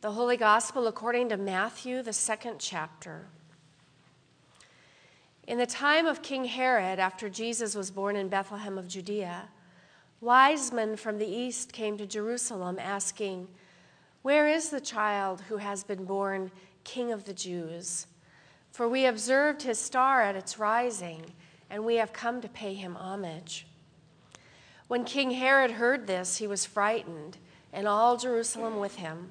The Holy Gospel according to Matthew, the second chapter. In the time of King Herod, after Jesus was born in Bethlehem of Judea, wise men from the east came to Jerusalem asking, Where is the child who has been born King of the Jews? For we observed his star at its rising, and we have come to pay him homage. When King Herod heard this, he was frightened, and all Jerusalem with him.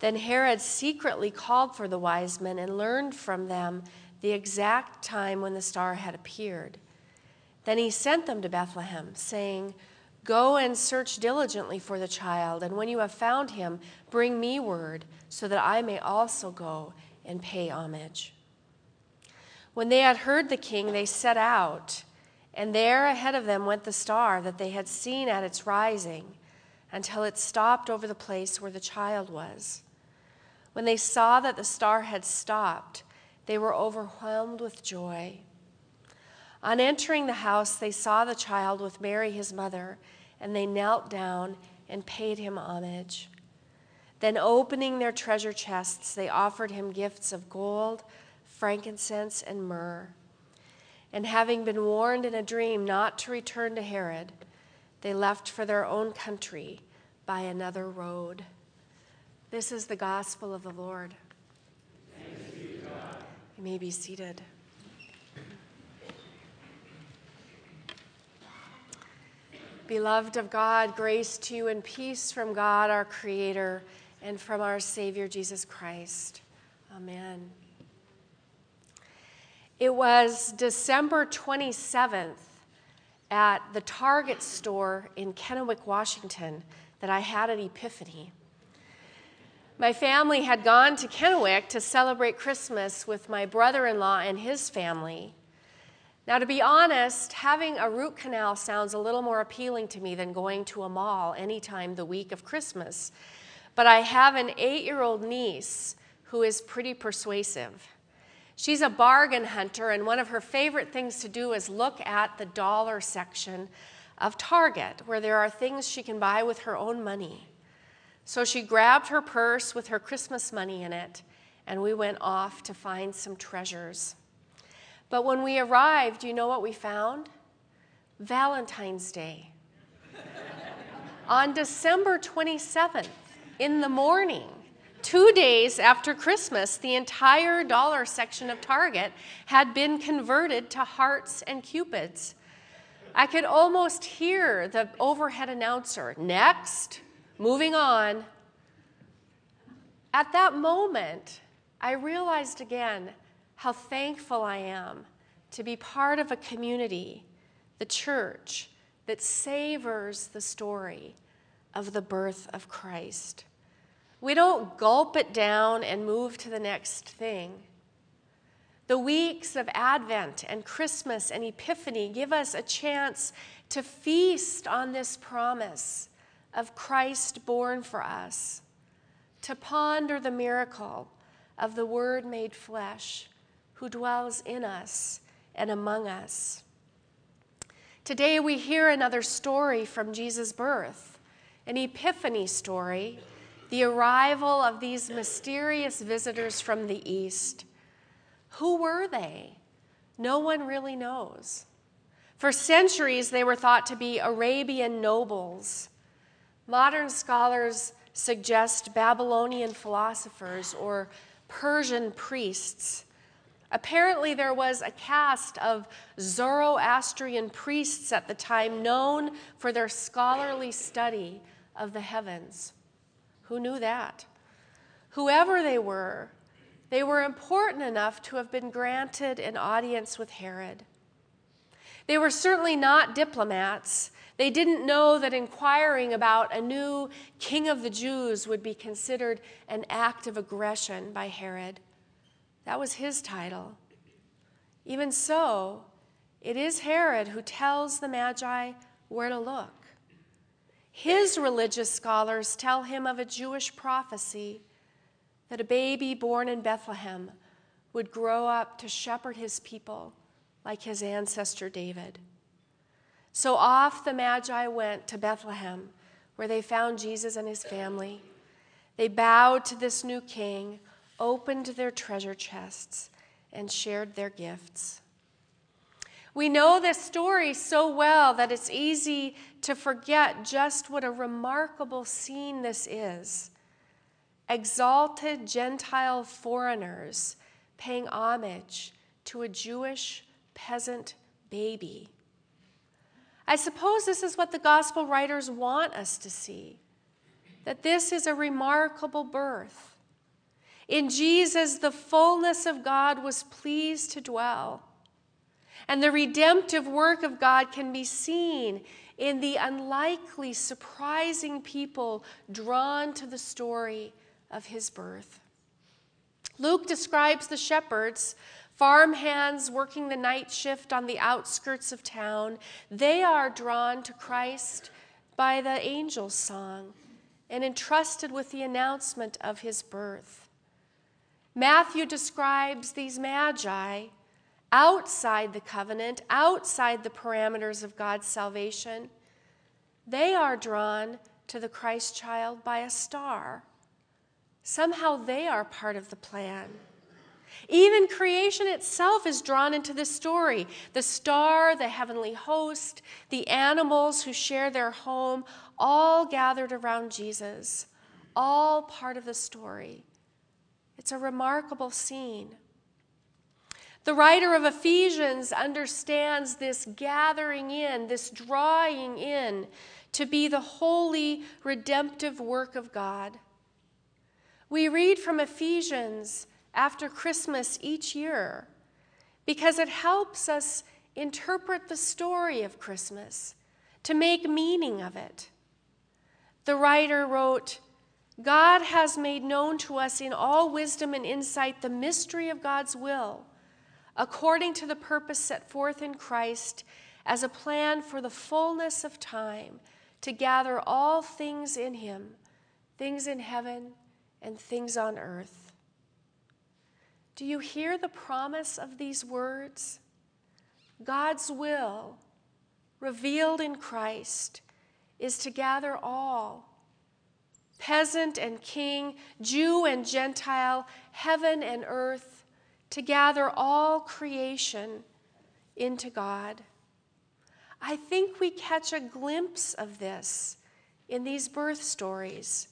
Then Herod secretly called for the wise men and learned from them the exact time when the star had appeared. Then he sent them to Bethlehem, saying, Go and search diligently for the child, and when you have found him, bring me word, so that I may also go and pay homage. When they had heard the king, they set out, and there ahead of them went the star that they had seen at its rising, until it stopped over the place where the child was. When they saw that the star had stopped, they were overwhelmed with joy. On entering the house, they saw the child with Mary, his mother, and they knelt down and paid him homage. Then, opening their treasure chests, they offered him gifts of gold, frankincense, and myrrh. And having been warned in a dream not to return to Herod, they left for their own country by another road. This is the gospel of the Lord. You may be seated. Beloved of God, grace to you and peace from God our Creator and from our Savior Jesus Christ. Amen. It was December 27th at the Target store in Kennewick, Washington, that I had an epiphany. My family had gone to Kennewick to celebrate Christmas with my brother in law and his family. Now, to be honest, having a root canal sounds a little more appealing to me than going to a mall anytime the week of Christmas. But I have an eight year old niece who is pretty persuasive. She's a bargain hunter, and one of her favorite things to do is look at the dollar section of Target, where there are things she can buy with her own money. So she grabbed her purse with her Christmas money in it, and we went off to find some treasures. But when we arrived, you know what we found? Valentine's Day. On December 27th, in the morning, two days after Christmas, the entire dollar section of Target had been converted to hearts and cupids. I could almost hear the overhead announcer next Moving on. At that moment, I realized again how thankful I am to be part of a community, the church, that savors the story of the birth of Christ. We don't gulp it down and move to the next thing. The weeks of Advent and Christmas and Epiphany give us a chance to feast on this promise of Christ born for us, to ponder the miracle of the Word made flesh who dwells in us and among us. Today we hear another story from Jesus' birth, an epiphany story, the arrival of these mysterious visitors from the east. Who were they? No one really knows. For centuries, they were thought to be Arabian nobles Modern scholars suggest Babylonian philosophers or Persian priests. Apparently, there was a caste of Zoroastrian priests at the time known for their scholarly study of the heavens. Who knew that? Whoever they were, they were important enough to have been granted an audience with Herod. They were certainly not diplomats, they didn't know that inquiring about a new king of the Jews would be considered an act of aggression by Herod. That was his title. Even so, it is Herod who tells the Magi where to look. His religious scholars tell him of a Jewish prophecy that a baby born in Bethlehem would grow up to shepherd his people like his ancestor David. So off the Magi went to Bethlehem, where they found Jesus and his family. They bowed to this new king, opened their treasure chests, and shared their gifts. We know this story so well that it's easy to forget just what a remarkable scene this is. Exalted Gentile foreigners paying homage to a Jewish peasant baby. I suppose this is what the gospel writers want us to see that this is a remarkable birth. In Jesus, the fullness of God was pleased to dwell. And the redemptive work of God can be seen in the unlikely, surprising people drawn to the story of his birth. Luke describes the shepherds, farm hands working the night shift on the outskirts of town. They are drawn to Christ by the angel's song and entrusted with the announcement of his birth. Matthew describes these magi outside the covenant, outside the parameters of God's salvation. They are drawn to the Christ child by a star. Somehow they are part of the plan. Even creation itself is drawn into this story. The star, the heavenly host, the animals who share their home, all gathered around Jesus, all part of the story. It's a remarkable scene. The writer of Ephesians understands this gathering in, this drawing in, to be the holy, redemptive work of God. We read from Ephesians after Christmas each year because it helps us interpret the story of Christmas, to make meaning of it. The writer wrote, God has made known to us in all wisdom and insight the mystery of God's will, according to the purpose set forth in Christ as a plan for the fullness of time to gather all things in Him, things in heaven and things on earth. Do you hear the promise of these words? God's will, revealed in Christ, is to gather all peasant and king, Jew and Gentile, heaven and earth, to gather all creation into God. I think we catch a glimpse of this in these birth stories.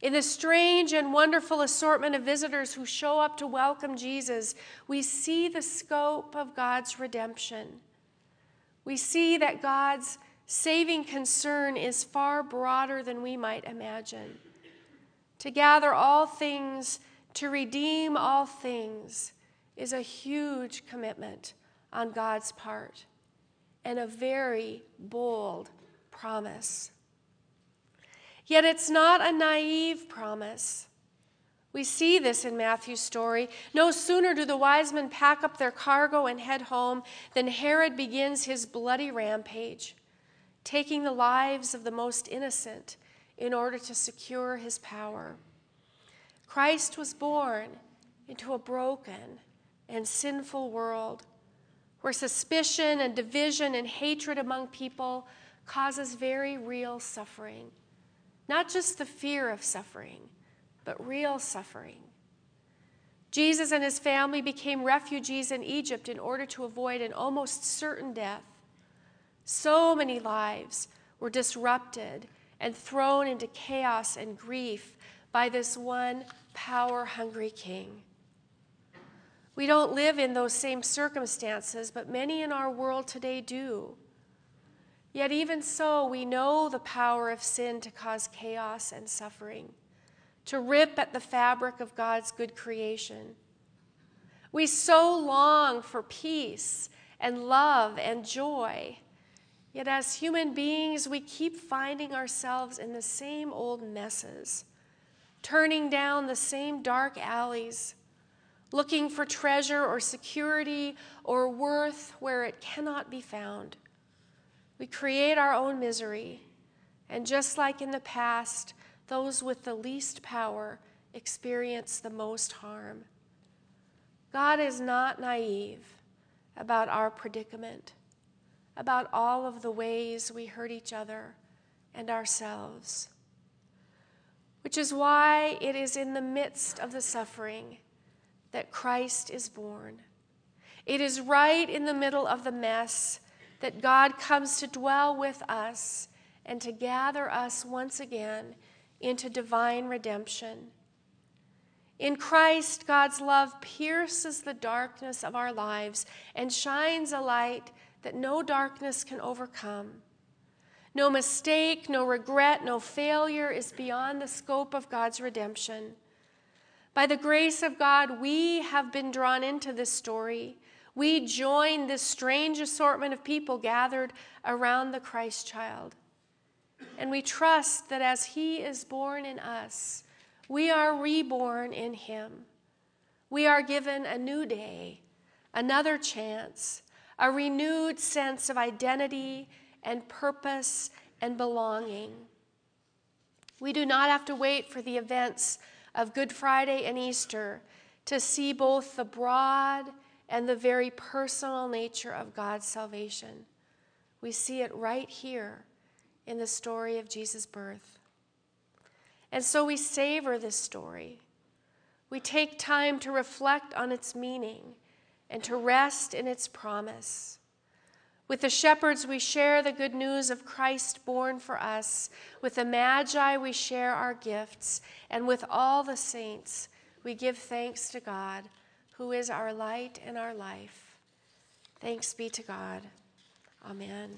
In the strange and wonderful assortment of visitors who show up to welcome Jesus, we see the scope of God's redemption. We see that God's saving concern is far broader than we might imagine. To gather all things, to redeem all things, is a huge commitment on God's part and a very bold promise. Yet it's not a naive promise. We see this in Matthew's story. No sooner do the wise men pack up their cargo and head home than Herod begins his bloody rampage, taking the lives of the most innocent in order to secure his power. Christ was born into a broken and sinful world where suspicion and division and hatred among people causes very real suffering. Not just the fear of suffering, but real suffering. Jesus and his family became refugees in Egypt in order to avoid an almost certain death. So many lives were disrupted and thrown into chaos and grief by this one power hungry king. We don't live in those same circumstances, but many in our world today do. Yet, even so, we know the power of sin to cause chaos and suffering, to rip at the fabric of God's good creation. We so long for peace and love and joy. Yet, as human beings, we keep finding ourselves in the same old messes, turning down the same dark alleys, looking for treasure or security or worth where it cannot be found. We create our own misery, and just like in the past, those with the least power experience the most harm. God is not naive about our predicament, about all of the ways we hurt each other and ourselves, which is why it is in the midst of the suffering that Christ is born. It is right in the middle of the mess that God comes to dwell with us and to gather us once again into divine redemption. In Christ, God's love pierces the darkness of our lives and shines a light that no darkness can overcome. No mistake, no regret, no failure is beyond the scope of God's redemption. By the grace of God, we have been drawn into this story. We join this strange assortment of people gathered around the Christ child. And we trust that as He is born in us, we are reborn in Him. We are given a new day, another chance, a renewed sense of identity and purpose and belonging. We do not have to wait for the events of Good Friday and Easter to see both the broad and the very personal nature of God's salvation. We see it right here in the story of Jesus' birth. And so we savor this story. We take time to reflect on its meaning and to rest in its promise. With the shepherds, we share the good news of Christ born for us. With the Magi, we share our gifts. And with all the saints, we give thanks to God, who is our light and our life. Thanks be to God. Amen.